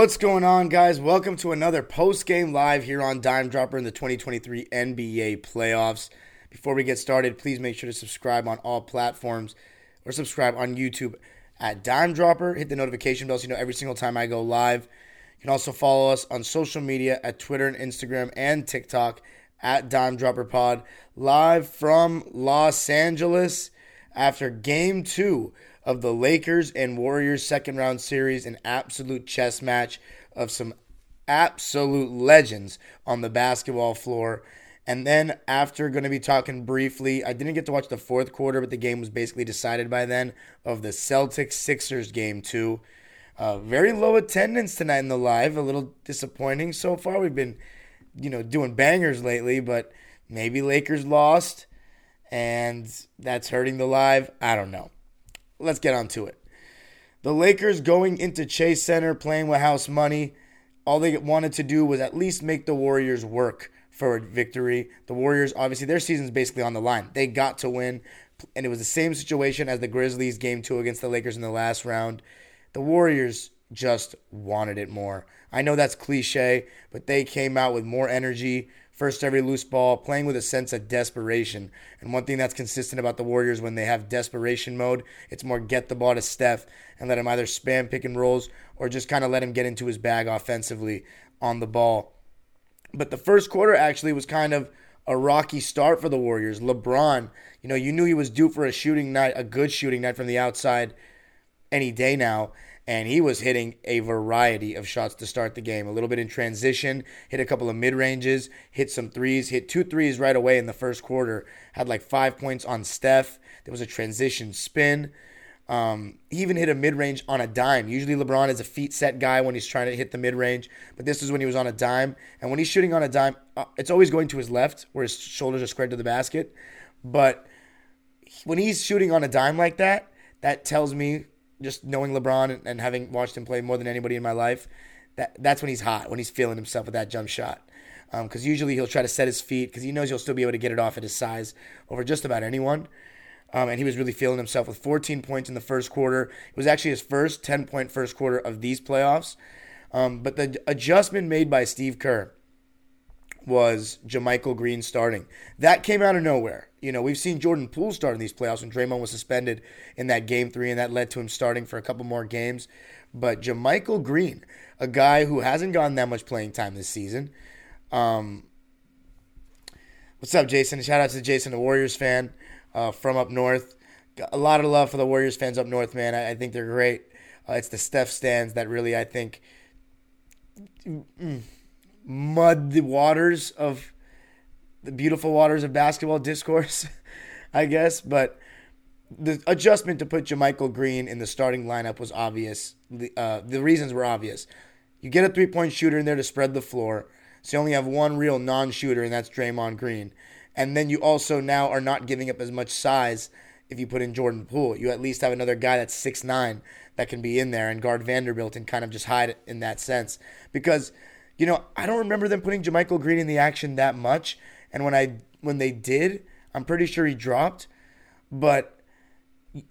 What's going on, guys? Welcome to another post game live here on Dime Dropper in the 2023 NBA playoffs. Before we get started, please make sure to subscribe on all platforms or subscribe on YouTube at Dime Dropper. Hit the notification bell so you know every single time I go live. You can also follow us on social media at Twitter and Instagram and TikTok at Dime Dropper Pod, live from Los Angeles after game two of the Lakers and Warriors second round series, an absolute chess match of some absolute legends on the basketball floor. And then, after going to be talking briefly, I didn't get to watch the fourth quarter, but the game was basically decided by then of the Celtics Sixers game two. Uh, very low attendance tonight in the live, a little disappointing so far. We've been, you know, doing bangers lately, but maybe Lakers lost and that's hurting the live. I don't know. Let's get on to it. The Lakers going into Chase Center playing with house money. All they wanted to do was at least make the Warriors work for a victory. The Warriors, obviously, their season's basically on the line. They got to win. And it was the same situation as the Grizzlies game two against the Lakers in the last round. The Warriors just wanted it more. I know that's cliche, but they came out with more energy, first every loose ball, playing with a sense of desperation. And one thing that's consistent about the Warriors when they have desperation mode, it's more get the ball to Steph and let him either spam pick and rolls or just kind of let him get into his bag offensively on the ball. But the first quarter actually was kind of a rocky start for the Warriors. LeBron, you know, you knew he was due for a shooting night, a good shooting night from the outside any day now. And he was hitting a variety of shots to start the game. A little bit in transition, hit a couple of mid ranges, hit some threes, hit two threes right away in the first quarter. Had like five points on Steph. There was a transition spin. Um, he even hit a mid range on a dime. Usually, LeBron is a feet set guy when he's trying to hit the mid range, but this is when he was on a dime. And when he's shooting on a dime, uh, it's always going to his left where his shoulders are squared to the basket. But when he's shooting on a dime like that, that tells me just knowing LeBron and, and having watched him play more than anybody in my life, that that's when he's hot, when he's feeling himself with that jump shot. Because um, usually he'll try to set his feet because he knows he'll still be able to get it off at his size over just about anyone. Um, and he was really feeling himself with 14 points in the first quarter. It was actually his first 10 point first quarter of these playoffs. Um, but the adjustment made by Steve Kerr was JaMychal Green starting. That came out of nowhere. You know, we've seen Jordan Poole start in these playoffs when Draymond was suspended in that game three, and that led to him starting for a couple more games. But JaMychal Green, a guy who hasn't gotten that much playing time this season. Um, what's up, Jason? Shout out to Jason, a Warriors fan uh, from up north. Got a lot of love for the Warriors fans up north, man. I, I think they're great. Uh, it's the Steph stands that really, I think, mm, mud the waters of the beautiful waters of basketball discourse, I guess. But the adjustment to put JaMychal Green in the starting lineup was obvious. The, uh, the reasons were obvious. You get a three point shooter in there to spread the floor. So you only have one real non shooter, and that's Draymond Green. And then you also now are not giving up as much size if you put in Jordan Poole. You at least have another guy that's six nine that can be in there and guard Vanderbilt and kind of just hide in that sense. Because, you know, I don't remember them putting JaMychal Green in the action that much. And when I when they did, I'm pretty sure he dropped. But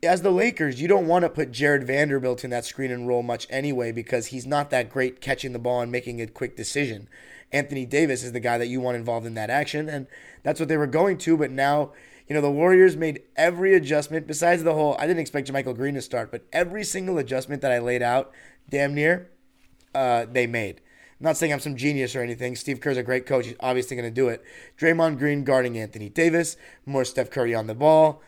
as the Lakers, you don't want to put Jarred Vanderbilt in that screen and roll much anyway because he's not that great catching the ball and making a quick decision. Anthony Davis is the guy that you want involved in that action, and that's what they were going to. But now, you know, the Warriors made every adjustment besides the whole. I didn't expect JaMychal Green to start, but every single adjustment that I laid out, damn near, uh, they made. I'm not saying I'm some genius or anything. Steve Kerr's a great coach. He's obviously going to do it. Draymond Green guarding Anthony Davis, more Steph Curry on the ball.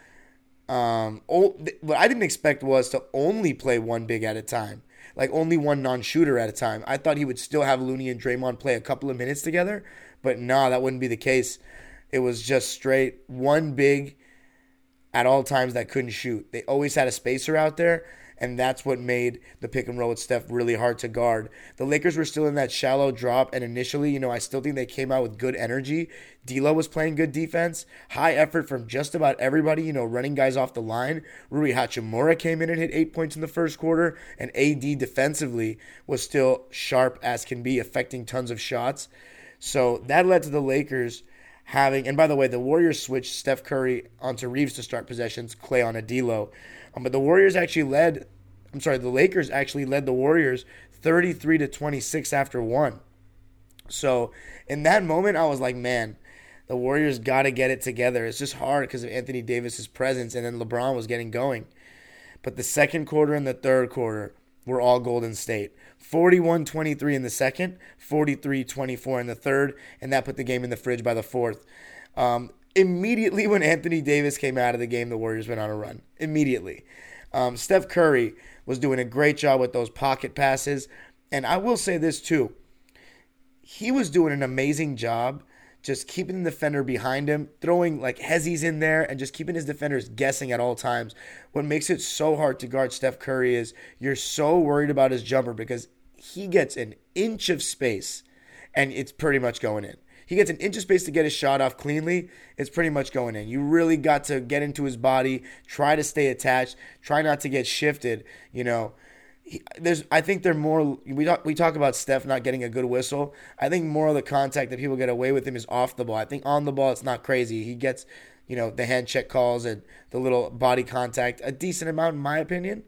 Um, what I didn't expect was to only play one big at a time, like only one non-shooter at a time. I thought he would still have Looney and Draymond play a couple of minutes together, but nah, that wouldn't be the case. It was just straight one big at all times that couldn't shoot. They always had a spacer out there, and that's what made the pick and roll with Steph really hard to guard. The Lakers were still in that shallow drop, and initially, you know, I still think they came out with good energy. D'Lo was playing good defense, high effort from just about everybody, you know, running guys off the line. Rui Hachimura came in and hit eight points in the first quarter, and AD defensively was still sharp as can be, affecting tons of shots. So that led to the Lakers having, and by the way, the Warriors switched Steph Curry onto Reaves to start possessions, Klay on a D'Lo. Um, but the Warriors actually led, I'm sorry, the Lakers actually led the Warriors 33 to 26 after one. So in that moment, I was like, man, the Warriors got to get it together. It's just hard because of Anthony Davis's presence, and then LeBron was getting going. But the second quarter and the third quarter were all Golden State. 41 23 in the second, 43 24 in the third, and that put the game in the fridge by the fourth. Um, immediately when Anthony Davis came out of the game, the Warriors went on a run. Immediately. Um, Steph Curry was doing a great job with those pocket passes. And I will say this too he was doing an amazing job just keeping the defender behind him, throwing like hezzies in there, and just keeping his defenders guessing at all times. What makes it so hard to guard Steph Curry is you're so worried about his jumper because he gets an inch of space and it's pretty much going in. He gets an inch of space to get his shot off cleanly. It's pretty much going in. You really got to get into his body, try to stay attached, try not to get shifted. You know, he, there's I think they're more we talk we talk about Steph not getting a good whistle. I think more of the contact that people get away with him is off the ball. I think on the ball it's not crazy. He gets you know the hand check calls and the little body contact a decent amount in my opinion.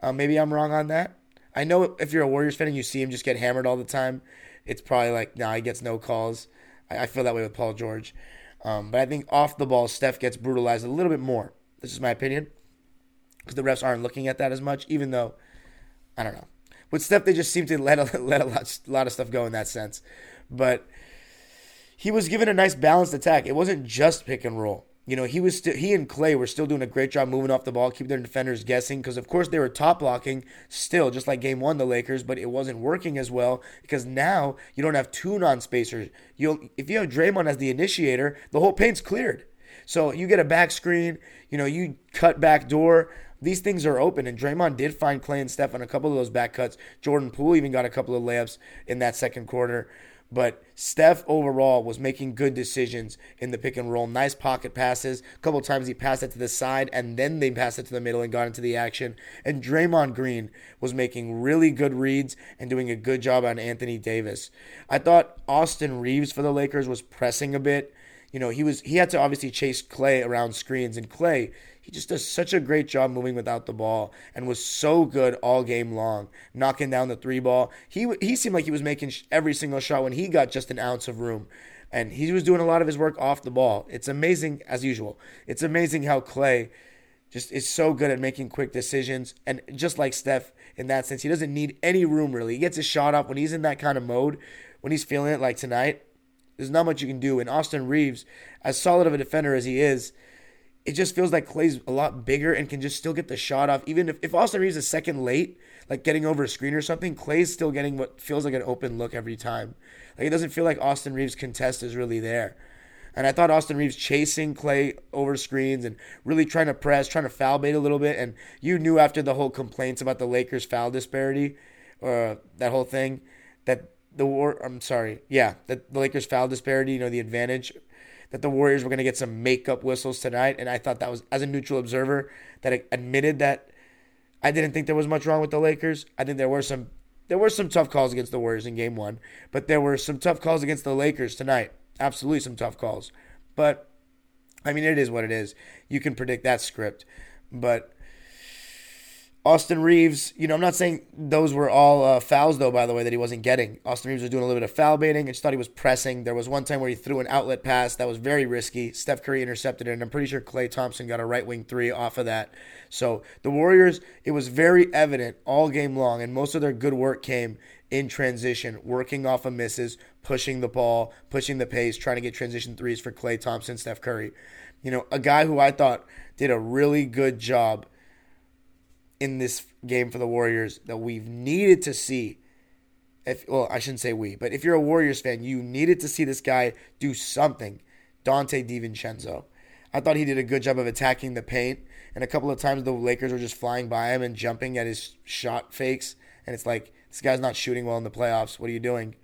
Uh, maybe I'm wrong on that. I know if you're a Warriors fan and you see him just get hammered all the time, it's probably like nah he gets no calls. I, feel that way with Paul George. Um, but I think off the ball, Steph gets brutalized a little bit more. This is my opinion because the refs aren't looking at that as much, even though I don't know. With Steph, they just seem to let a, let a lot, a lot of stuff go in that sense. But he was given a nice balanced attack. It wasn't just pick and roll. You know, he was still he and Klay were still doing a great job moving off the ball, keeping their defenders guessing. Because of course they were top blocking still, just like Game One, the Lakers, but it wasn't working as well because now you don't have two non spacers. You'll if you have Draymond as the initiator, the whole paint's cleared. So you get a back screen, you know, you cut back door. These things are open, and Draymond did find Klay and Steph on a couple of those back cuts. Jordan Poole even got a couple of layups in that second quarter. But Steph overall was making good decisions in the pick and roll. Nice pocket passes. A couple times he passed it to the side and then they passed it to the middle and got into the action. And Draymond Green was making really good reads and doing a good job on Anthony Davis. I thought Austin Reaves for the Lakers was pressing a bit. You know, he was he had to obviously chase Klay around screens and Klay he just does such a great job moving without the ball and was so good all game long, knocking down the three ball. He he seemed like he was making every single shot when he got just an ounce of room. And he was doing a lot of his work off the ball. It's amazing, as usual. It's amazing how Klay just is so good at making quick decisions. And just like Steph in that sense, he doesn't need any room really. He gets his shot off when he's in that kind of mode, when he's feeling it like tonight. There's not much you can do. And Austin Reaves, as solid of a defender as he is, it just feels like Klay's a lot bigger and can just still get the shot off. Even if, if Austin Reaves is second late, like getting over a screen or something, Klay's still getting what feels like an open look every time. Like it doesn't feel like Austin Reaves' contest is really there. And I thought Austin Reaves chasing Klay over screens and really trying to press, trying to foul bait a little bit. And you knew after the whole complaints about the Lakers foul disparity, or uh, that whole thing, that the war. I'm sorry, yeah, that the Lakers foul disparity, you know, the advantage that the Warriors were going to get some makeup whistles tonight, and I thought that was as a neutral observer that admitted that I didn't think there was much wrong with the Lakers. I think there were some there were some tough calls against the Warriors in Game One, but there were some tough calls against the Lakers tonight. Absolutely, some tough calls. But I mean, it is what it is. You can predict that script, but Austin Reaves, you know, I'm not saying those were all uh, fouls, though, by the way, that he wasn't getting. Austin Reaves was doing a little bit of foul baiting. I just thought he was pressing. There was one time where he threw an outlet pass that was very risky. Steph Curry intercepted it, and I'm pretty sure Klay Thompson got a right wing three off of that. So the Warriors, it was very evident all game long, and most of their good work came in transition, working off of misses, pushing the ball, pushing the pace, trying to get transition threes for Klay Thompson, Steph Curry. You know, a guy who I thought did a really good job in this game for the Warriors that we've needed to see. If well, I shouldn't say we, but if you're a Warriors fan, you needed to see this guy do something. Donte DiVincenzo. I thought he did a good job of attacking the paint, and a couple of times the Lakers were just flying by him and jumping at his shot fakes, and it's like this guy's not shooting well in the playoffs. What are you doing?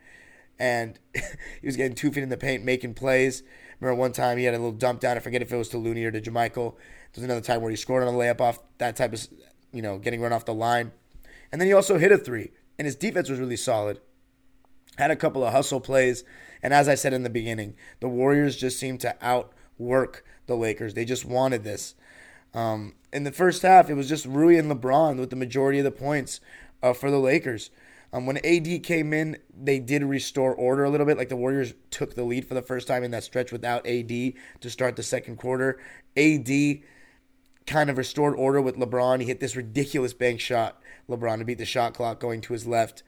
And he was getting two feet in the paint, making plays. Remember one time he had a little dump down. I forget if it was to Looney or to JaMychal. There's another time where he scored on a layup off that type of, you know, getting run off the line. And then he also hit a three, and his defense was really solid. Had a couple of hustle plays, and as I said in the beginning, the Warriors just seemed to outwork the Lakers. They just wanted this. Um, in the first half, it was just Rui and LeBron with the majority of the points uh, for the Lakers. Um, when AD came in, they did restore order a little bit. Like the Warriors took the lead for the first time in that stretch without AD to start the second quarter. AD kind of restored order with LeBron. He hit this ridiculous bank shot, LeBron, to beat the shot clock going to his left.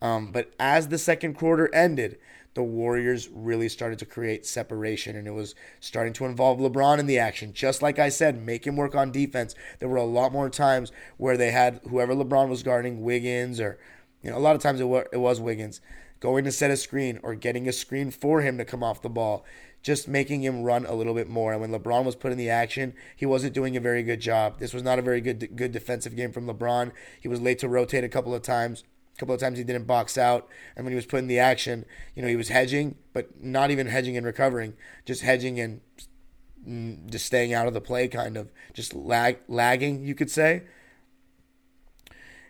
Um, but as the second quarter ended, the Warriors really started to create separation and it was starting to involve LeBron in the action. Just like I said, make him work on defense. There were a lot more times where they had whoever LeBron was guarding, Wiggins, or, you know, a lot of times it it was Wiggins, going to set a screen or getting a screen for him to come off the ball, just making him run a little bit more. And when LeBron was put in the action, he wasn't doing a very good job. This was not a very good good defensive game from LeBron. He was late to rotate a couple of times. A couple of times he didn't box out, and when he was put in the action, you know, he was hedging, but not even hedging and recovering, just hedging and mm, just staying out of the play, kind of just lag lagging, you could say.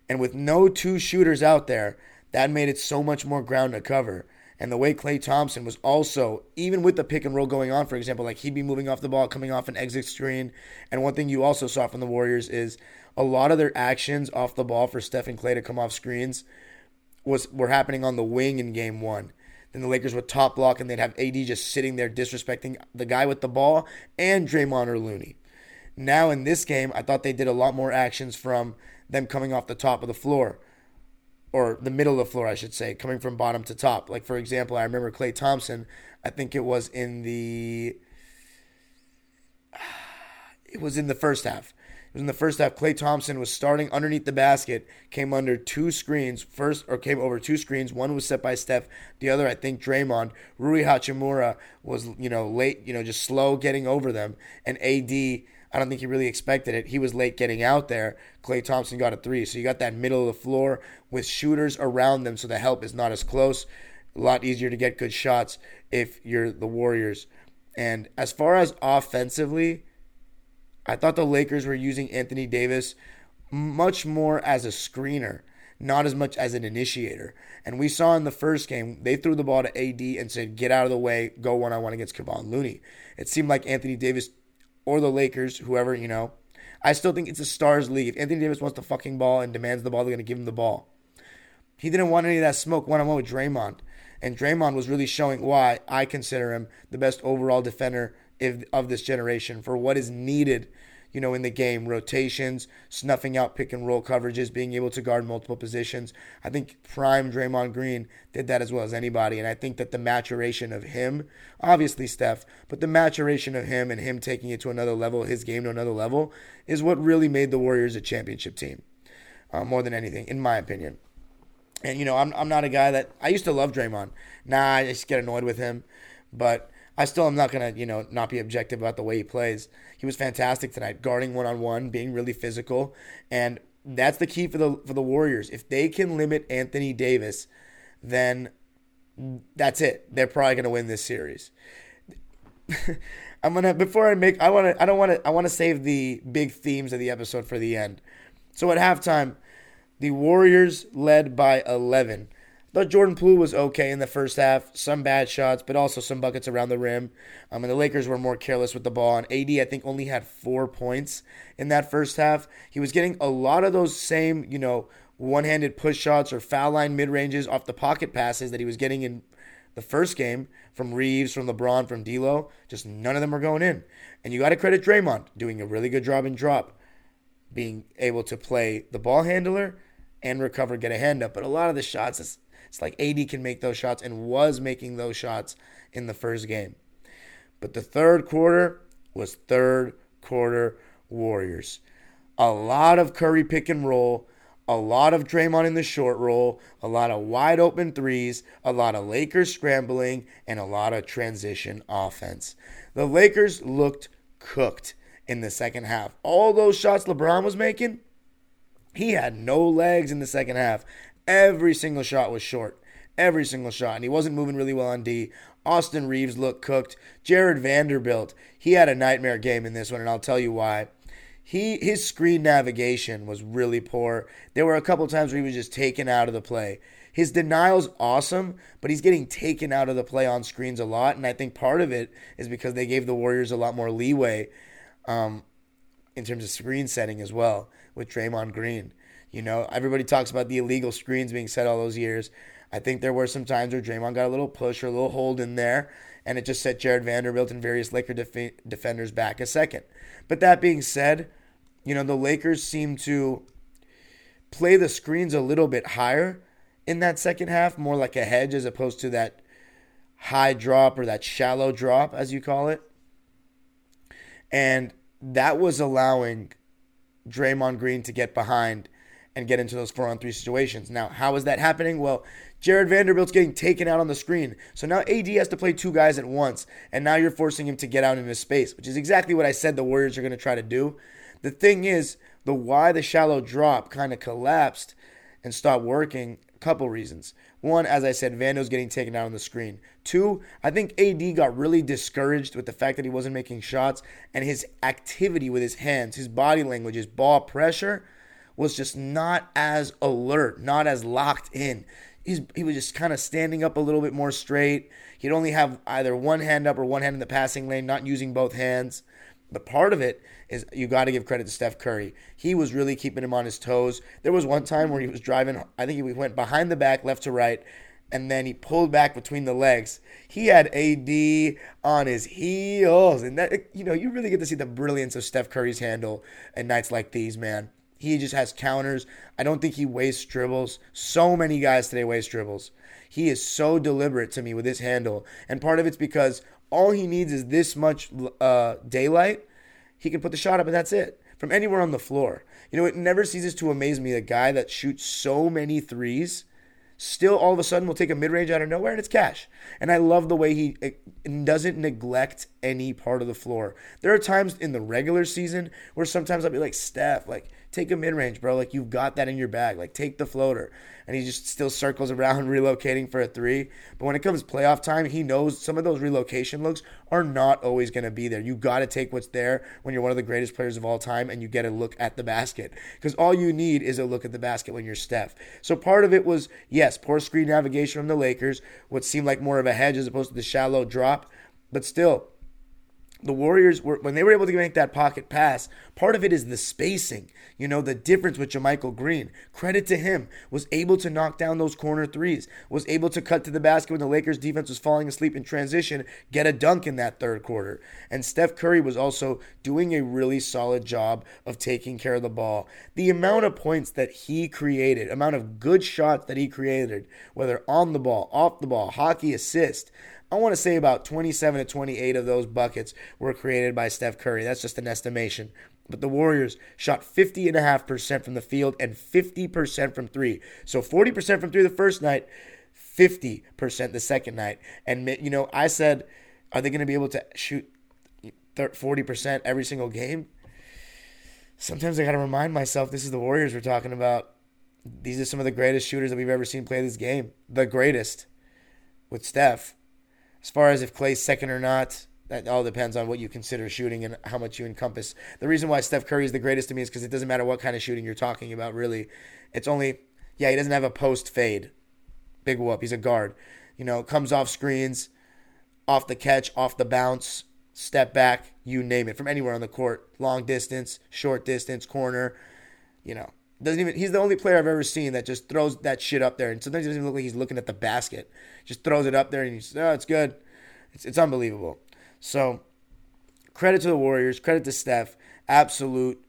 And with no two shooters out there, that made it so much more ground to cover. And the way Klay Thompson was also, even with the pick and roll going on, for example, like he'd be moving off the ball, coming off an exit screen. And one thing you also saw from the Warriors is a lot of their actions off the ball for Steph and Klay to come off screens was were happening on the wing in game one. Then the Lakers would top block and they'd have AD just sitting there disrespecting the guy with the ball and Draymond or Looney. Now in this game, I thought they did a lot more actions from them coming off the top of the floor. Or the middle of the floor, I should say, coming from bottom to top. Like for example, I remember Klay Thompson, I think it was in the it was in the first half It was in the first half. Klay Thompson was starting underneath the basket, came under two screens first, or came over two screens. One was set by Steph, the other I think Draymond. Rui Hachimura was you know late, you know just slow getting over them, and AD. I don't think he really expected it. He was late getting out there. Klay Thompson got a three. So you got that middle of the floor with shooters around them, so the help is not as close. A lot easier to get good shots if you're the Warriors. And as far as offensively, I thought the Lakers were using Anthony Davis much more as a screener, not as much as an initiator. And we saw in the first game, they threw the ball to AD and said, get out of the way, go one on one against Kevon Looney. It seemed like Anthony Davis or the Lakers, whoever, you know, I still think it's a stars league. If Anthony Davis wants the fucking ball and demands the ball, they're going to give him the ball. He didn't want any of that smoke one on one with Draymond. And Draymond was really showing why I consider him the best overall defender if, of this generation for what is needed, you know, in the game. Rotations, snuffing out pick and roll coverages, being able to guard multiple positions. I think prime Draymond Green did that as well as anybody. And I think that the maturation of him, obviously Steph, but the maturation of him and him taking it to another level, his game to another level, is what really made the Warriors a championship team. Uh, more than anything, in my opinion. And you know, I'm I'm not a guy that I used to love Draymond. Nah, I just get annoyed with him. But I still am not gonna, you know, not be objective about the way he plays. He was fantastic tonight, guarding one on one, being really physical, and that's the key for the for the Warriors. If they can limit Anthony Davis, then that's it. They're probably gonna win this series. I'm gonna before I make I wanna I don't wanna I wanna save the big themes of the episode for the end. So at halftime, the Warriors led by 11 thought Jordan Poole was okay in the first half. Some bad shots, but also some buckets around the rim. Um, and the Lakers were more careless with the ball. And AD, I think, only had four points in that first half. He was getting a lot of those same, you know, one-handed push shots or foul line mid-ranges off the pocket passes that he was getting in the first game from Reaves, from LeBron, from D'Lo. Just none of them were going in. And you got to credit Draymond doing a really good job in drop, being able to play the ball handler and recover, get a hand up. But a lot of the shots, it's like AD can make those shots and was making those shots in the first game. But the third quarter was third quarter Warriors. A lot of Curry pick and roll, a lot of Draymond in the short roll, a lot of wide open threes, a lot of Lakers scrambling, and a lot of transition offense. The Lakers looked cooked in the second half. All those shots LeBron was making, he had no legs in the second half. Every single shot was short. Every single shot. And he wasn't moving really well on D. Austin Reaves looked cooked. Jarred Vanderbilt, he had a nightmare game in this one, and I'll tell you why. He his screen navigation was really poor. There were a couple times where he was just taken out of the play. His denial's awesome, but he's getting taken out of the play on screens a lot, and I think part of it is because they gave the Warriors a lot more leeway um, in terms of screen setting as well with Draymond Green. You know, everybody talks about the illegal screens being set all those years. I think there were some times where Draymond got a little push or a little hold in there, and it just set Jarred Vanderbilt and various Laker def- defenders back a second. But that being said, you know, the Lakers seem to play the screens a little bit higher in that second half, more like a hedge as opposed to that high drop or that shallow drop, as you call it. And that was allowing Draymond Green to get behind and get into those four on three situations. Now, how is that happening? Well, Jarred Vanderbilt's getting taken out on the screen. So now AD has to play two guys at once, and now you're forcing him to get out into space, which is exactly what I said the Warriors are going to try to do. The thing is, the why the shallow drop kind of collapsed and stopped working, a couple reasons. One, as I said, Vando's getting taken out on the screen. Two, I think AD got really discouraged with the fact that he wasn't making shots and his activity with his hands, his body language, his ball pressure was just not as alert, not as locked in. He's, he was just kind of standing up a little bit more straight. He'd only have either one hand up or one hand in the passing lane, not using both hands. But part of it is you got to give credit to Steph Curry. He was really keeping him on his toes. There was one time where he was driving, I think he went behind the back, left to right, and then he pulled back between the legs. He had AD on his heels. And that, you know, you really get to see the brilliance of Steph Curry's handle at nights like these, man. He just has counters. I don't think he wastes dribbles. So many guys today waste dribbles. He is so deliberate to me with his handle. And part of it's because all he needs is this much uh, daylight. He can put the shot up, and that's it. From anywhere on the floor. You know, it never ceases to amaze me a guy that shoots so many threes still all of a sudden will take a mid range out of nowhere and it's cash. And I love the way he doesn't neglect any part of the floor. There are times in the regular season where sometimes I'll be like, Steph, like, take a mid range, bro. Like, you've got that in your bag. Like, take the floater. And he just still circles around relocating for a three. But when it comes playoff time, he knows some of those relocation looks are not always going to be there. You got to take what's there when you're one of the greatest players of all time and you get a look at the basket. Because all you need is a look at the basket when you're Steph. So part of it was, yes, poor screen navigation from the Lakers, what seemed like more of a hedge as opposed to the shallow drop. But still, the Warriors were when they were able to make that pocket pass, part of it is the spacing. You know, the difference with JaMychal Green. Credit to him. Was able to knock down those corner threes. Was able to cut to the basket when the Lakers defense was falling asleep in transition, get a dunk in that third quarter. And Steph Curry was also doing a really solid job of taking care of the ball. The amount of points that he created, amount of good shots that he created, whether on the ball, off the ball, hockey assist, I want to say about 27 to 28 of those buckets were created by Steph Curry. That's just an estimation. But the Warriors shot 50.5% from the field and 50% from three. So 40% from three the first night, 50% the second night. And, you know, I said, are they going to be able to shoot 40% every single game? Sometimes I got to remind myself this is the Warriors we're talking about. These are some of the greatest shooters that we've ever seen play this game. The greatest with Steph. As far as if Klay's second or not, that all depends on what you consider shooting and how much you encompass. The reason why Steph Curry is the greatest to me is because it doesn't matter what kind of shooting you're talking about, really. It's only, yeah, he doesn't have a post fade. Big whoop. He's a guard. You know, comes off screens, off the catch, off the bounce, step back, you name it, from anywhere on the court. Long distance, short distance, corner. You know, doesn't even. He's the only player I've ever seen that just throws that shit up there, and sometimes it doesn't even look like he's looking at the basket. Just throws it up there, and he's oh, it's good. It's it's unbelievable. So, credit to the Warriors. Credit to Steph. Absolute,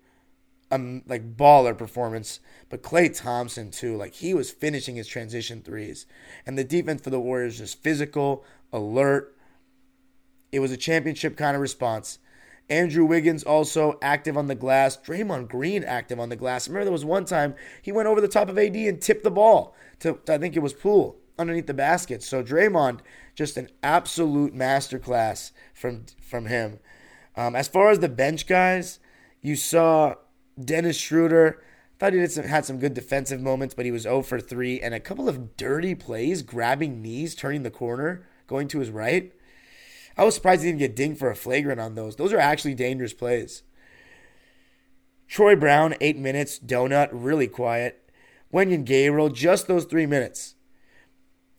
um, like baller performance. But Klay Thompson too. Like he was finishing his transition threes, and the defense for the Warriors just physical, alert. It was a championship kind of response. Andrew Wiggins also active on the glass. Draymond Green active on the glass. Remember, there was one time he went over the top of AD and tipped the ball to, I think it was Poole underneath the basket. So Draymond, just an absolute masterclass from from him. Um, as far as the bench guys, you saw Dennis Schroeder. I thought he some, had some good defensive moments, but he was 0 for 3 and a couple of dirty plays, grabbing knees, turning the corner, going to his right. I was surprised he didn't get dinged for a flagrant on those. Those are actually dangerous plays. Troy Brown, eight minutes. Donut, really quiet. Wenyen Gabriel, just those three minutes.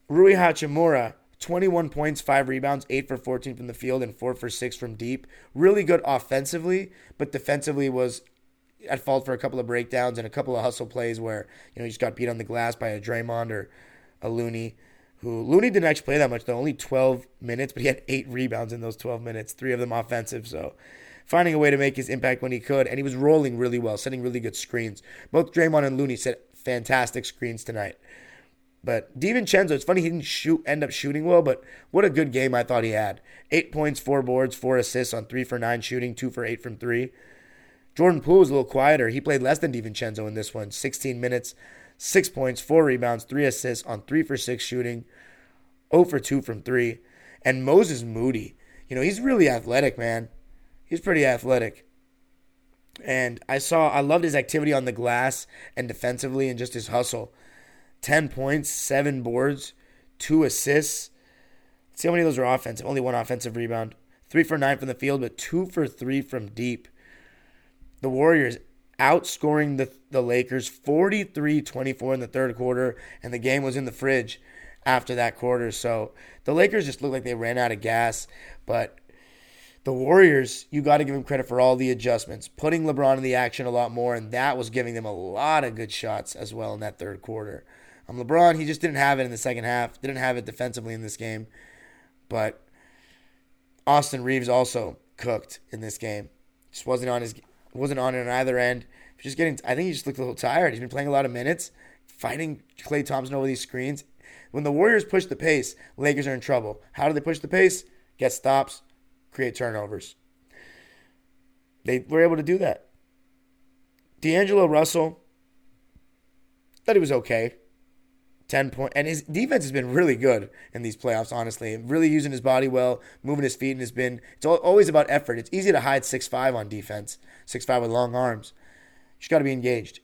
Rui Hachimura, 21 points, 5 rebounds, 8 for 14 from the field, and 4 for 6 from deep. Really good offensively, but defensively was at fault for a couple of breakdowns and a couple of hustle plays where, you know, he just got beat on the glass by a Draymond or a Looney who Looney didn't actually play that much though, only 12 minutes, but he had eight rebounds in those 12 minutes, three of them offensive. So finding a way to make his impact when he could, and he was rolling really well, setting really good screens. Both Draymond and Looney set fantastic screens tonight. But DiVincenzo, it's funny he didn't shoot, end up shooting well, but what a good game I thought he had. Eight points, four boards, four assists on three for nine shooting, two for eight from three. Jordan Poole was a little quieter. He played less than DiVincenzo in this one, 16 minutes, six points, four rebounds, three assists on three for six shooting, 0 for 2 from three. And Moses Moody, you know, he's really athletic, man. He's pretty athletic. And I saw, I loved his activity on the glass and defensively and just his hustle. 10 points, seven boards, two assists. Let's see how many of those are offensive. Only one offensive rebound. Three for nine from the field, but two for three from deep. The Warriors outscoring the, the Lakers 43 24 in the third quarter, and the game was in the fridge after that quarter. So the Lakers just looked like they ran out of gas. But the Warriors, you got to give them credit for all the adjustments, putting LeBron in the action a lot more, and that was giving them a lot of good shots as well in that third quarter. Um, LeBron, he just didn't have it in the second half, didn't have it defensively in this game. But Austin Reaves also cooked in this game. Just wasn't on his wasn't on it on either end. Just getting, I think he just looked a little tired. He's been playing a lot of minutes, fighting Klay Thompson over these screens. When the Warriors push the pace, Lakers are in trouble. How do they push the pace? Get stops, create turnovers. They were able to do that. D'Angelo Russell, thought he was okay. 10 point and his defense has been really good in these playoffs honestly really using his body well moving his feet and has been it's always about effort it's easy to hide 6-5 on defense 6-5 with long arms you just got to be engaged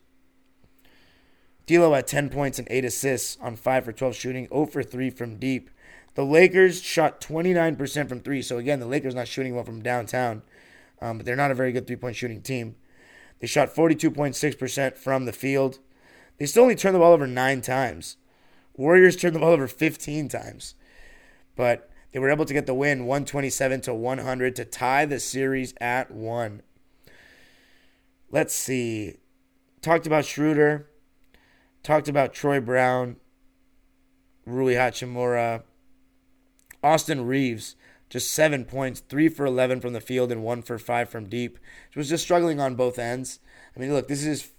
D'Lo had 10 points and 8 assists on 5 for 12 shooting, 0 for 3 from deep. The Lakers shot 29% from 3. So again, the Lakers not shooting well from downtown, um, but they're not a very good three-point shooting team. They shot 42.6% from the field. They still only turned the ball over 9 times. Warriors turned the ball over 15 times. But they were able to get the win 127 to 100 to tie the series at 1. Let's see. Talked about Schroeder. Talked about Troy Brown, Rui Hachimura, Austin Reaves just seven points, three for 11 from the field and one for five from deep. He was just struggling on both ends. I mean, look, this is his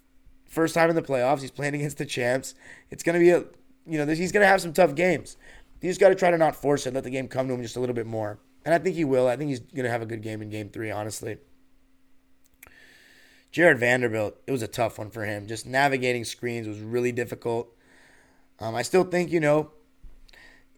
first time in the playoffs. He's playing against the champs. It's going to be a, you know, he's going to have some tough games. You just got to try to not force it, let the game come to him just a little bit more. And I think he will. I think he's going to have a good game in game three, honestly. Jarred Vanderbilt, it was a tough one for him. Just navigating screens was really difficult. Um, I still think, you know,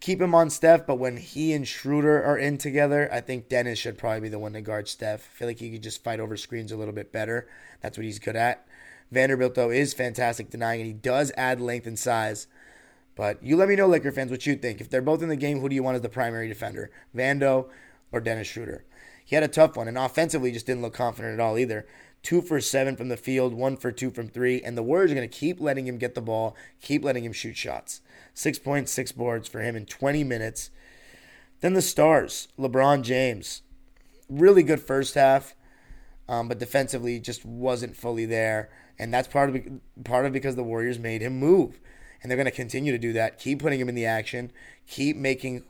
keep him on Steph, but when he and Schroeder are in together, I think Dennis should probably be the one to guard Steph. I feel like he could just fight over screens a little bit better. That's what he's good at. Vanderbilt, though, is fantastic denying, and he does add length and size. But you let me know, Laker fans, what you think. If they're both in the game, who do you want as the primary defender? Vando or Dennis Schroeder? He had a tough one, and offensively just didn't look confident at all either two for seven from the field, one for two from three. And the Warriors are going to keep letting him get the ball, keep letting him shoot shots. Six points, six boards for him in 20 minutes. Then the Stars, LeBron James. Really good first half, um, but defensively just wasn't fully there. And that's part of part of because the Warriors made him move. And they're going to continue to do that. Keep putting him in the action. Keep making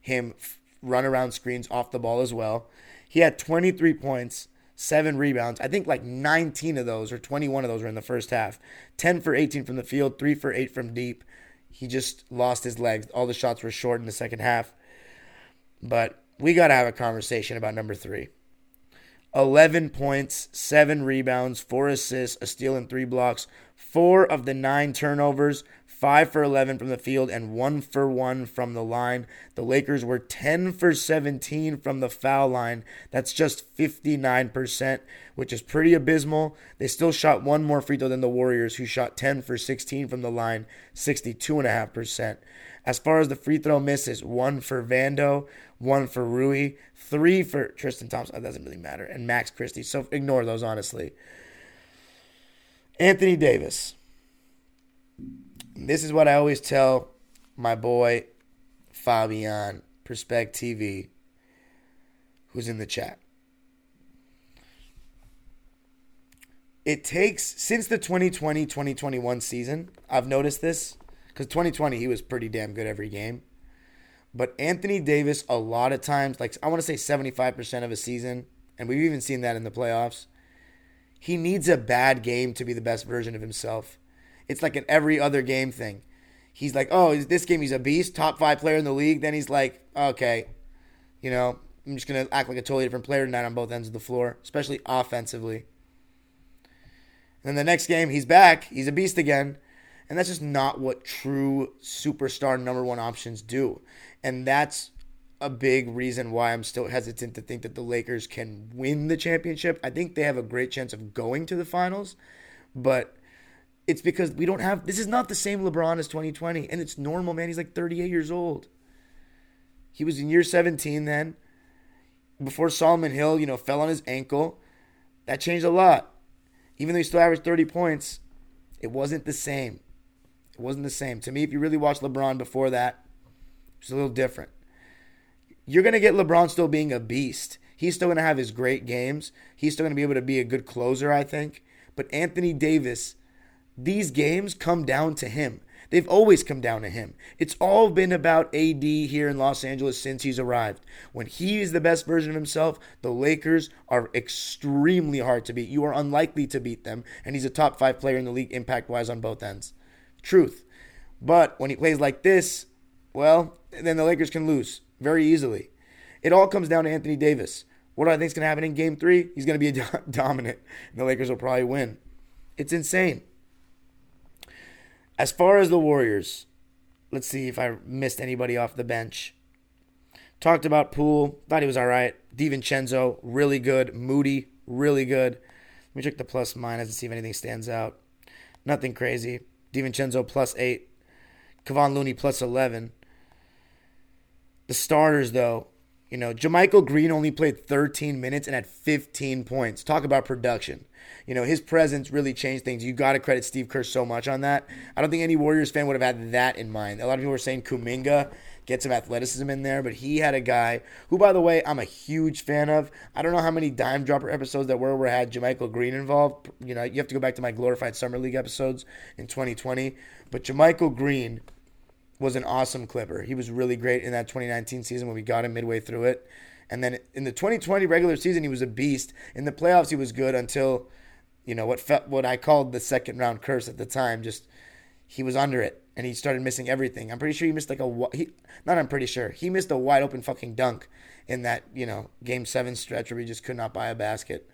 him run around screens off the ball as well. He had 23 points, seven rebounds. I think like 19 of those or 21 of those were in the first half. 10 for 18 from the field, 3 for 8 from deep. He just lost his legs. All the shots were short in the second half. But we got to have a conversation about number three. 11 points, 7 rebounds, 4 assists, a steal, and 3 blocks. 4 of the 9 turnovers, 5 for 11 from the field, and 1 for 1 from the line. The Lakers were 10 for 17 from the foul line. That's just 59%, which is pretty abysmal. They still shot one more free throw than the Warriors, who shot 10 for 16 from the line, 62.5%. As far as the free throw misses, one for Vando, one for Rui, three for Tristan Thompson. That doesn't really matter. And Max Christie. So ignore those, honestly. Anthony Davis. This is what I always tell my boy Fabian, Perspect TV, who's in the chat. It takes, since the 2020 2021 season, I've noticed this, because 2020 he was pretty damn good every game. But Anthony Davis, a lot of times, like I want to say 75% of a season, and we've even seen that in the playoffs, he needs a bad game to be the best version of himself. It's like an every other game thing. He's like, oh, this game he's a beast, top five player in the league. Then he's like, okay, you know, I'm just to act like a totally different player tonight on both ends of the floor, especially offensively. And then the next game, he's back. He's a beast again. And that's just not what true superstar number one options do. And that's a big reason why I'm still hesitant to think that the Lakers can win the championship. I think they have a great chance of going to the finals, but it's because we don't have this is not the same LeBron as 2020 and it's normal, man. He's like 38 years old. He was in year 17 then. Before Solomon Hill, you know, fell on his ankle. That changed a lot. Even though he still averaged 30 points, it wasn't the same. It wasn't the same. To me, if you really watch LeBron before that, it's a little different. You're going to get LeBron still being a beast. He's still going to have his great games. He's still going to be able to be a good closer, I think. But Anthony Davis, these games come down to him. They've always come down to him. It's all been about AD here in Los Angeles since he's arrived. When he is the best version of himself, the Lakers are extremely hard to beat. You are unlikely to beat them, and he's a top five player in the league impact wise on both ends. Truth. But when he plays like this, well, then the Lakers can lose very easily. It all comes down to Anthony Davis. What do I think is going to happen in game three? He's going to be do- dominant, and the Lakers will probably win. It's insane. As far as the Warriors, let's see if I missed anybody off the bench. Talked about Poole, thought he was all right. DiVincenzo, really good. Moody, really good. Let me check the plus minus and see if anything stands out. Nothing crazy. DiVincenzo plus eight. Kevon Looney plus 11. The starters, though, you know, JaMychal Green only played 13 minutes and had 15 points. Talk about production. You know, his presence really changed things. You got to credit Steve Kerr so much on that. I don't think any Warriors fan would have had that in mind. A lot of people were saying Kuminga get some athleticism in there, but he had a guy who, by the way, I'm a huge fan of. I don't know how many dime dropper episodes that were where I had JaMychal Green involved. You know, you have to go back to my glorified summer league episodes in 2020. But JaMychal Green was an awesome Clipper. He was really great in that 2019 season when we got him midway through it. And then in the 2020 regular season, he was a beast. In the playoffs, he was good until, you know, what felt, what I called the second round curse at the time. Just he was under it and he started missing everything. I'm pretty sure he missed like a he, not. I'm pretty sure he missed a wide open fucking dunk in that you know game seven stretch where he just could not buy a basket.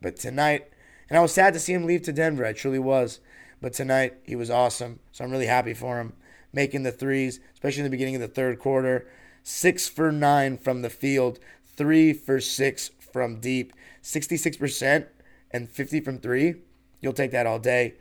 But tonight, and I was sad to see him leave to Denver. I truly was. But tonight he was awesome. So I'm really happy for him making the threes, especially in the beginning of the third quarter. Six for nine from the field, three for six from deep, 66% and 50 from three. You'll take that all day.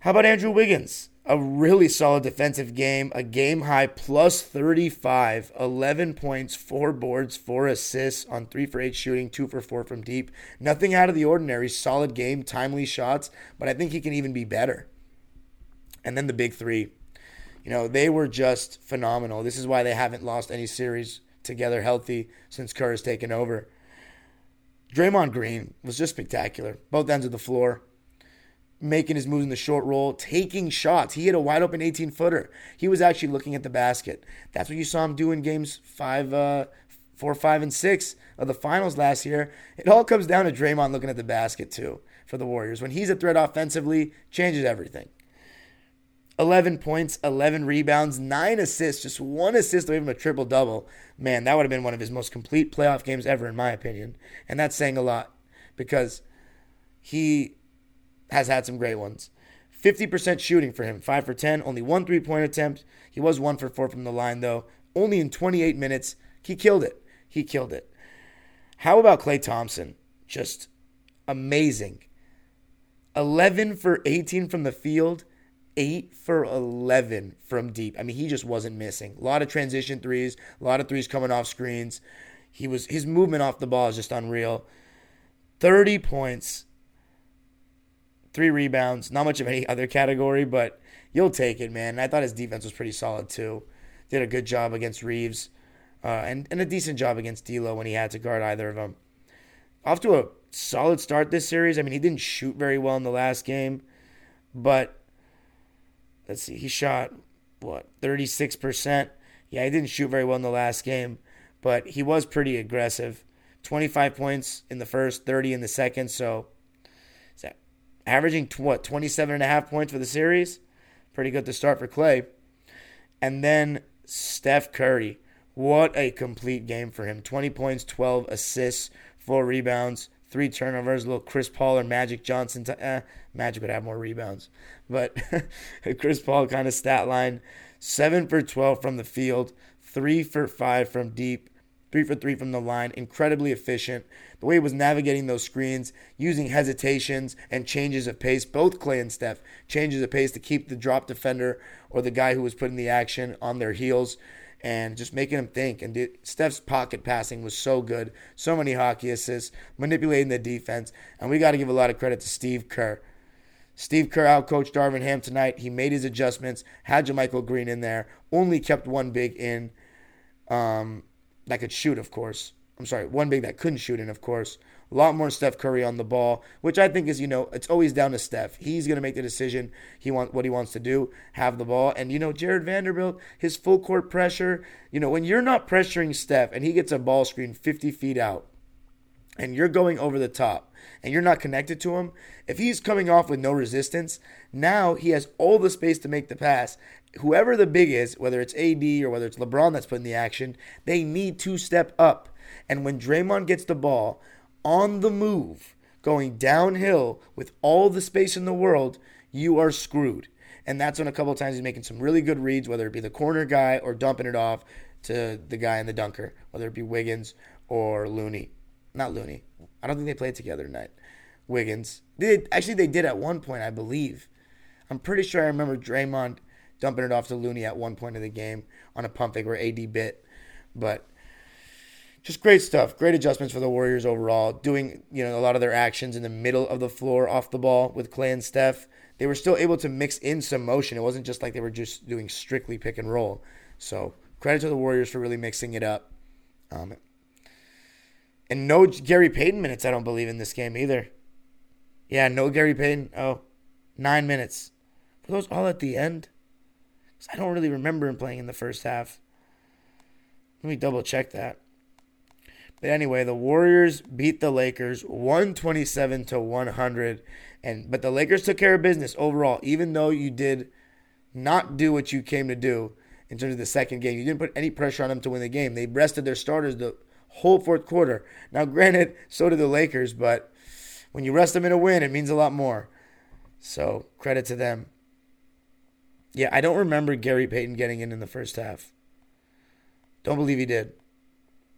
How about Andrew Wiggins? A really solid defensive game, a game high plus 35, 11 points, 4 boards, 4 assists on 3 for 8 shooting, 2 for 4 from deep. Nothing out of the ordinary, solid game, timely shots, but I think he can even be better. And then the big three. You know, they were just phenomenal. This is why they haven't lost any series together healthy since Kerr has taken over. Draymond Green was just spectacular. Both ends of the floor. Making his moves in the short roll, taking shots. He hit a wide open 18 footer. He was actually looking at the basket. That's what you saw him do in games five, uh, four, five, and six of the finals last year. It all comes down to Draymond looking at the basket, too, for the Warriors. When he's a threat offensively, changes everything. 11 points, 11 rebounds, 9 assists, just one assist away from a triple double. Man, that would have been one of his most complete playoff games ever, in my opinion. And that's saying a lot because he has had some great ones. 50% shooting for him, 5 for 10, only one three point attempt. He was 1 for 4 from the line, though. Only in 28 minutes. He killed it. He killed it. How about Klay Thompson? Just amazing. 11 for 18 from the field, 8 for 11 from deep. I mean, he just wasn't missing. A lot of transition threes, a lot of threes coming off screens. He was his movement off the ball is just unreal. 30 points, 3 rebounds, not much of any other category, but you'll take it, man. I thought his defense was pretty solid too. Did a good job against Reaves, Uh, and, and a decent job against D'Lo when he had to guard either of them. Off to a solid start this series. I mean, he didn't shoot very well in the last game, but let's see, he shot what 36%. Yeah, he didn't shoot very well in the last game, but he was pretty aggressive. 25 points in the first, 30 in the second, so is that averaging what 27 and a half points for the series? Pretty good to start for Klay. And then Steph Curry. What a complete game for him. 20 points, 12 assists, 4 rebounds, 3 turnovers. A little Chris Paul or Magic Johnson. T- eh, Magic would have more rebounds. But Chris Paul kind of stat line. 7 for 12 from the field, 3 for 5 from deep, 3 for 3 from the line. Incredibly efficient. The way he was navigating those screens, using hesitations and changes of pace, both Klay and Steph, changes of pace to keep the drop defender or the guy who was putting the action on their heels and just making them think. And Steph's pocket passing was so good. So many hockey assists, manipulating the defense. And we got to give a lot of credit to Steve Kerr. Steve Kerr outcoached Darvin Ham tonight. He made his adjustments, had JaMychal Green in there, only kept one big in um, that could shoot, of course. I'm sorry, one big that couldn't shoot in, of course. A lot more Steph Curry on the ball, which I think is, you know, it's always down to Steph. He's going to make the decision. He want what he wants to do, have the ball. And you know, Jarred Vanderbilt, his full court pressure. You know, when you're not pressuring Steph and he gets a ball screen 50 feet out, and you're going over the top, and you're not connected to him, if he's coming off with no resistance, now he has all the space to make the pass. Whoever the big is, whether it's AD or whether it's LeBron that's putting the action, they need to step up. And when Draymond gets the ball, on the move, going downhill with all the space in the world, you are screwed. And that's when a couple of times he's making some really good reads, whether it be the corner guy or dumping it off to the guy in the dunker, whether it be Wiggins or Looney. Not Looney. I don't think they played together tonight. Wiggins. They actually they did at one point, I believe. I'm pretty sure I remember Draymond dumping it off to Looney at one point of the game on a pump fake where AD bit. But just great stuff. Great adjustments for the Warriors overall. Doing you know a lot of their actions in the middle of the floor off the ball with Klay and Steph. They were still able to mix in some motion. It wasn't just like they were just doing strictly pick and roll. So credit to the Warriors for really mixing it up. Um, and no Gary Payton minutes. I don't believe in this game either. Yeah, no Gary Payton. Oh, nine minutes. Were those all at the end? I don't really remember him playing in the first half. Let me double check that. But anyway, the Warriors beat the Lakers 127 to 100 and but the Lakers took care of business overall even though you did not do what you came to do in terms of the second game. You didn't put any pressure on them to win the game. They rested their starters the whole fourth quarter. Now granted, so did the Lakers, but when you rest them in a win, it means a lot more. So, credit to them. Yeah, I don't remember Gary Payton getting in in the first half. Don't believe he did.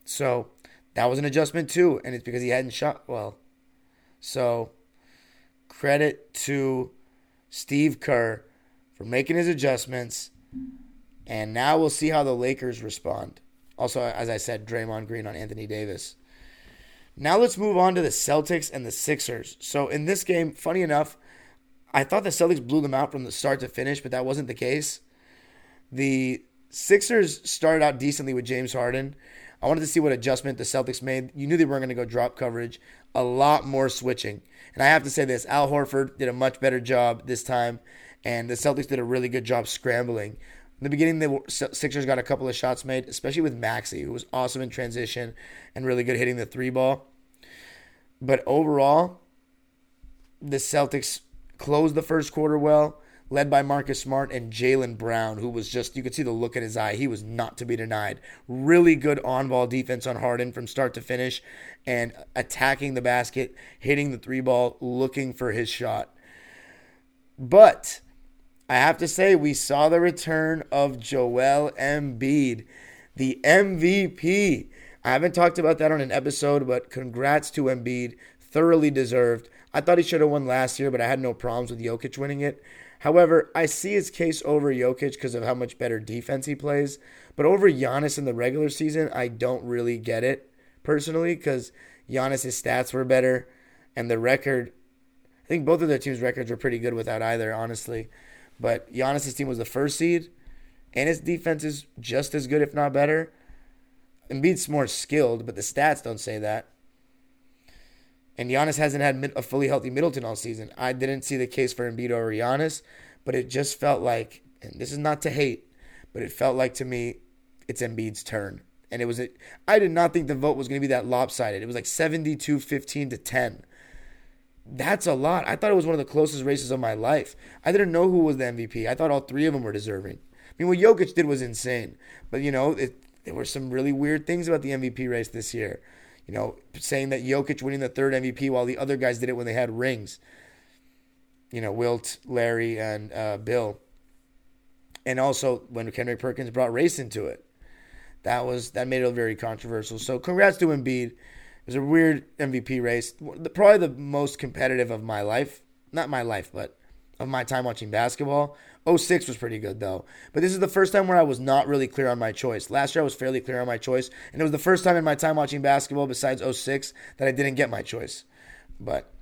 So, that was an adjustment too, and it's because he hadn't shot well. So, credit to Steve Kerr for making his adjustments, and now we'll see how the Lakers respond. Also, as I said, Draymond Green on Anthony Davis. Now let's move on to the Celtics and the Sixers. So in this game, funny enough, I thought the Celtics blew them out from the start to finish, but that wasn't the case. The Sixers started out decently with James Harden. I wanted to see what adjustment the Celtics made. You knew they weren't going to go drop coverage. A lot more switching. And I have to say this Al Horford did a much better job this time, and the Celtics did a really good job scrambling. In the beginning, the Sixers got a couple of shots made, especially with Maxey, who was awesome in transition and really good hitting the three ball. But overall, the Celtics closed the first quarter well, led by Marcus Smart and Jaylen Brown, who was just, you could see the look in his eye. He was not to be denied. Really good on ball defense on Harden from start to finish and attacking the basket, hitting the three ball, looking for his shot. But I have to say, we saw the return of Joel Embiid, the MVP. I haven't talked about that on an episode, but congrats to Embiid. Thoroughly deserved. I thought he should have won last year, but I had no problems with Jokic winning it. However, I see his case over Jokic because of how much better defense he plays. But over Giannis in the regular season, I don't really get it personally because Giannis' stats were better and the record. I think both of their teams' records were pretty good without either, honestly. But Giannis' team was the first seed, and his defense is just as good, if not better. Embiid's more skilled, but the stats don't say that. And Giannis hasn't had a fully healthy Middleton all season. I didn't see the case for Embiid over Giannis, but it just felt like, and this is not to hate, but it felt like to me, it's Embiid's turn. And it was, a, I did not think the vote was going to be that lopsided. It was like 72 15 to 10. That's a lot. I thought it was one of the closest races of my life. I didn't know who was the MVP. I thought all three of them were deserving. I mean, what Jokic did was insane. But, you know, it, there were some really weird things about the MVP race this year you know, saying that Jokic winning the third MVP while the other guys did it when they had rings. You know, Wilt, Larry, and uh, Bill. And also when Kendrick Perkins brought race into it. That was that made it very controversial. So congrats to Embiid. It was a weird MVP race. Probably the most competitive of my life. Not my life, but of my time watching basketball. 06 was pretty good though. But this is the first time where I was not really clear on my choice. Last year I was fairly clear on my choice, and it was the first time in my time watching basketball besides 06 that I didn't get my choice. But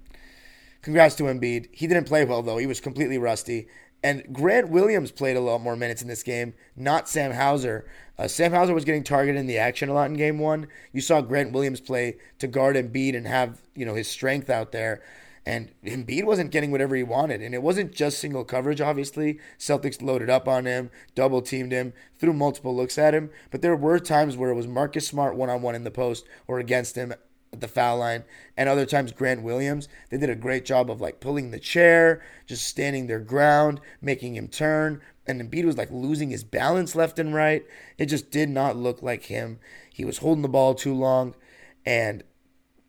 congrats to Embiid. He didn't play well though. He was completely rusty. And Grant Williams played a lot more minutes in this game, not Sam Hauser. Uh, Sam Hauser was getting targeted in the action a lot in game one. You saw Grant Williams play to guard Embiid and have you know his strength out there. And Embiid wasn't getting whatever he wanted. And it wasn't just single coverage, obviously. Celtics loaded up on him, double teamed him, threw multiple looks at him. But there were times where it was Marcus Smart one on one in the post or against him at the foul line. And other times Grant Williams. They did a great job of like pulling the chair, just standing their ground, making him turn. And Embiid was like losing his balance left and right. It just did not look like him. He was holding the ball too long. And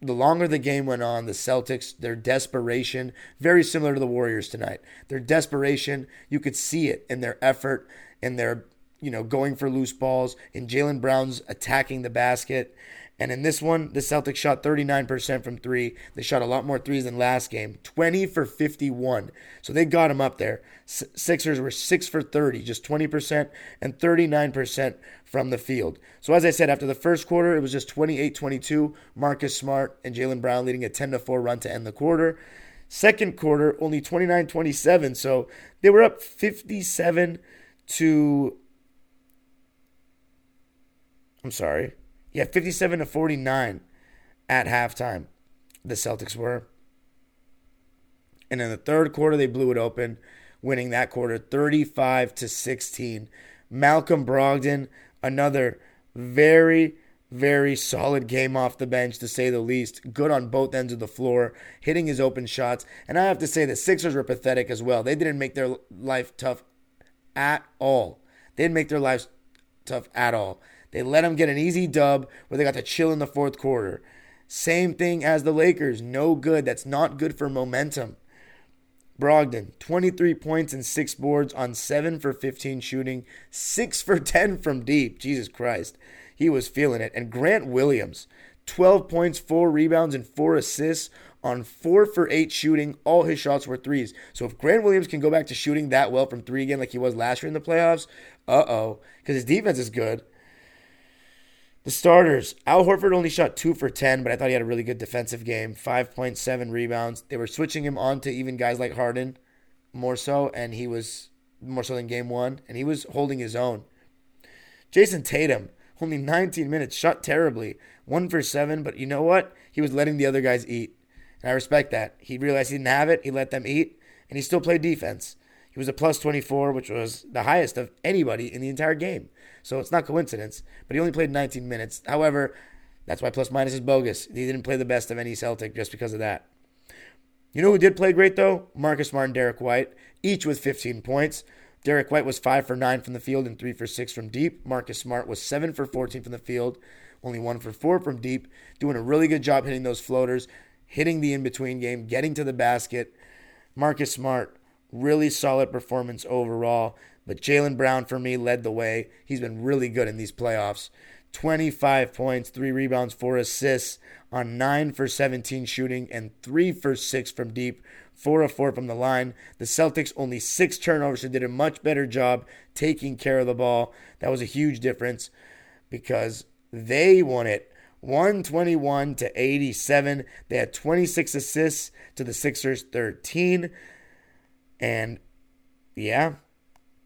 the longer the game went on, the Celtics, their desperation, very similar to the Warriors tonight. Their desperation, you could see it in their effort, in their, you know, going for loose balls, in Jaylen Brown's attacking the basket. And in this one, the Celtics shot 39% from three. They shot a lot more threes than last game 20 for 51. So they got him up there. Sixers were 6 for 30, just 20%, and 39% from the field. So as I said, after the first quarter, it was just 28 22. Marcus Smart and Jaylen Brown leading a 10 4 run to end the quarter. Second quarter, only 29 27. So they were up 57 to. I'm sorry. Yeah, 57 to 49 at halftime, the Celtics were. And in the third quarter, they blew it open, winning that quarter 35 to 16. Malcolm Brogdon, another very, very solid game off the bench, to say the least. Good on both ends of the floor, hitting his open shots. And I have to say, the Sixers were pathetic as well. They didn't make their life tough at all. They didn't make their lives tough at all. They let them get an easy dub where they got to chill in the fourth quarter. Same thing as the Lakers. No good. That's not good for momentum. Brogdon, 23 points and six boards on 7 for 15 shooting, 6 for 10 from deep. Jesus Christ. He was feeling it. And Grant Williams, 12 points, 4 rebounds, and 4 assists on 4 for 8 shooting. All his shots were threes. So if Grant Williams can go back to shooting that well from 3 again like he was last year in the playoffs, uh oh. Because his defense is good. The starters, Al Horford only shot two for 10, but I thought he had a really good defensive game. 5.7 rebounds. They were switching him on to even guys like Harden more so, and he was more so than game one, and he was holding his own. Jayson Tatum, only 19 minutes, shot terribly. One for seven, but you know what? He was letting the other guys eat. And I respect that. He realized he didn't have it, he let them eat, and he still played defense. He was a plus 24, which was the highest of anybody in the entire game. So it's not coincidence. But he only played 19 minutes. However, that's why plus minus is bogus. He didn't play the best of any Celtic just because of that. You know who did play great though? Marcus Smart and Derrick White. each with 15 points. Derrick White was 5 for 9 from the field and 3 for 6 from deep. Marcus Smart was 7 for 14 from the field, only 1 for 4 from deep, doing a really good job hitting those floaters, hitting the in between game, getting to the basket. Marcus Smart, really solid performance overall. But Jaylen Brown, for me, led the way. He's been really good in these playoffs. 25 points, 3 rebounds, 4 assists on 9 for 17 shooting and 3 for 6 from deep, 4 of 4 from the line. The Celtics only 6 turnovers, so did a much better job taking care of the ball. That was a huge difference because they won it 121 to 87. They had 26 assists to the Sixers 13. And yeah,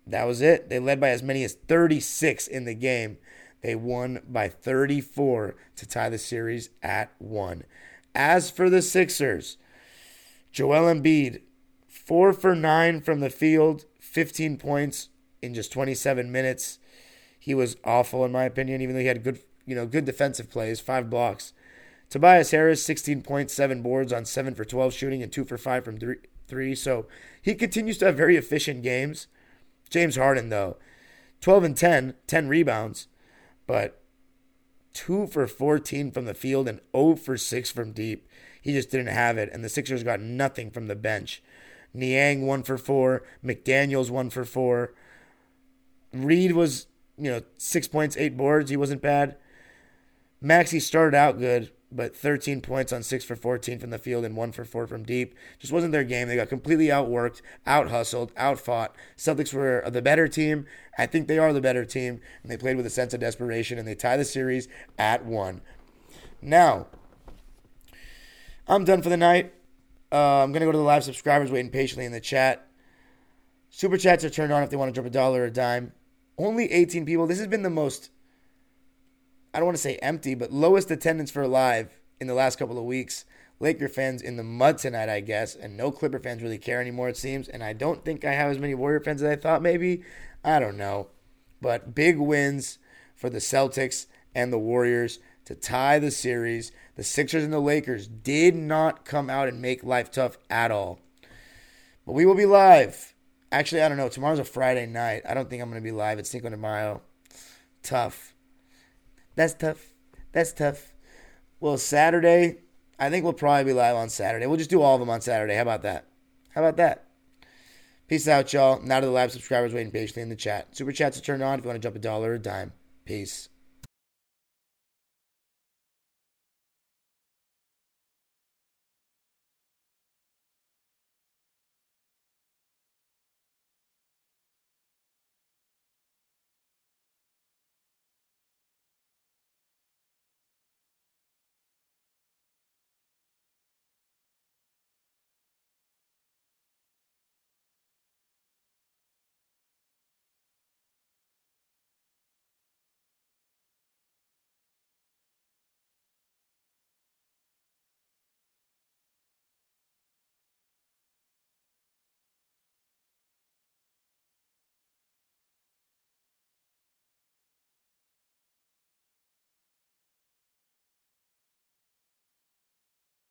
that was it. They led by as many as 36 in the game. They won by 34 to tie the series at 1. As for the Sixers, Joel Embiid, 4 for 9 from the field, 15 points in just 27 minutes. He was awful in my opinion even though he had good, you know, good defensive plays, 5 blocks. Tobias Harris, 16.7 boards on 7 for 12 shooting and 2 for 5 from 3 three. So he continues to have very efficient games. James Harden, though, 12 and 10, 10 rebounds, but 2 for 14 from the field and 0 for 6 from deep. He just didn't have it, and the Sixers got nothing from the bench. Niang 1 for 4, McDaniels 1 for 4. Reed was, you know, 6 points, 8 boards. He wasn't bad. Maxey started out good, but 13 points on 6 for 14 from the field and 1 for 4 from deep. Just wasn't their game. They got completely outworked, out hustled, out fought. Celtics were the better team. I think they are the better team, and they played with a sense of desperation, and they tie the series at 1. Now, I'm done for the night. Uh, I'm going to go to the live subscribers waiting patiently in the chat. Super chats are turned on if they want to drop a dollar or a dime. Only 18 people. This has been the most I don't want to say empty, but lowest attendance for live in the last couple of weeks. Laker fans in the mud tonight, I guess, and no Clipper fans really care anymore, it seems. And I don't think I have as many Warrior fans as I thought maybe. I don't know. But big wins for the Celtics and the Warriors to tie the series. The Sixers and the Lakers did not come out and make life tough at all. But we will be live. Actually, I don't know. Tomorrow's a Friday night. I don't think I'm going to be live at Cinco de Mayo. Tough. That's tough. That's tough. Well, Saturday, I think we'll probably be live on Saturday. We'll just do all of them on Saturday. How about that? How about that? Peace out, y'all. Now to the live subscribers waiting patiently in the chat. Super chats are turned on if you want to jump a dollar or a dime. Peace.